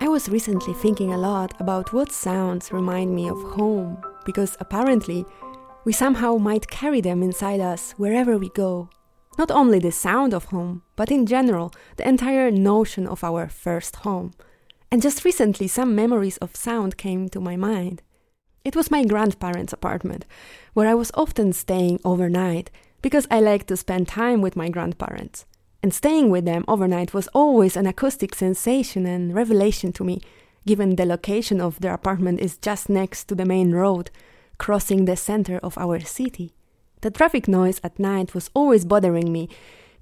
I was recently thinking a lot about what sounds remind me of home, because apparently we somehow might carry them inside us wherever we go. Not only the sound of home, but in general, the entire notion of our first home. And just recently, some memories of sound came to my mind. It was my grandparents' apartment, where I was often staying overnight because I liked to spend time with my grandparents. And staying with them overnight was always an acoustic sensation and revelation to me, given the location of their apartment is just next to the main road, crossing the center of our city. The traffic noise at night was always bothering me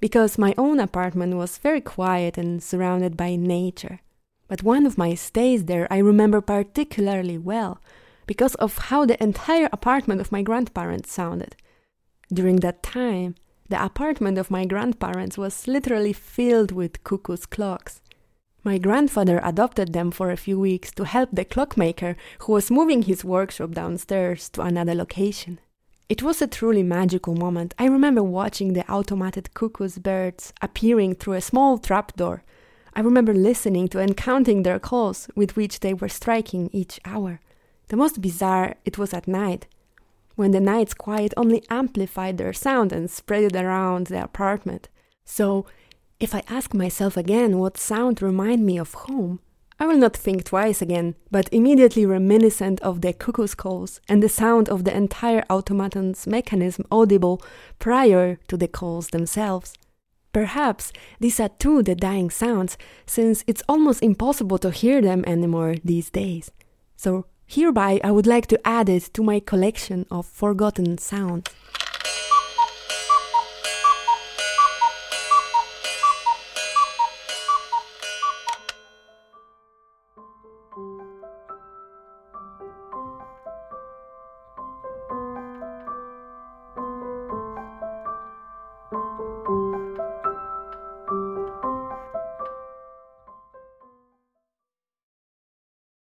because my own apartment was very quiet and surrounded by nature. But one of my stays there I remember particularly well because of how the entire apartment of my grandparents sounded. During that time, the apartment of my grandparents was literally filled with cuckoo's clocks. My grandfather adopted them for a few weeks to help the clockmaker who was moving his workshop downstairs to another location. It was a truly magical moment. I remember watching the automated cuckoo's birds appearing through a small trapdoor. I remember listening to and counting their calls with which they were striking each hour. The most bizarre it was at night, when the night's quiet only amplified their sound and spread it around the apartment. So, if I ask myself again what sound remind me of home, I will not think twice again, but immediately reminiscent of the cuckoo's calls and the sound of the entire automaton's mechanism audible prior to the calls themselves. Perhaps these are too the dying sounds, since it's almost impossible to hear them anymore these days. So Hereby, I would like to add it to my collection of forgotten sounds.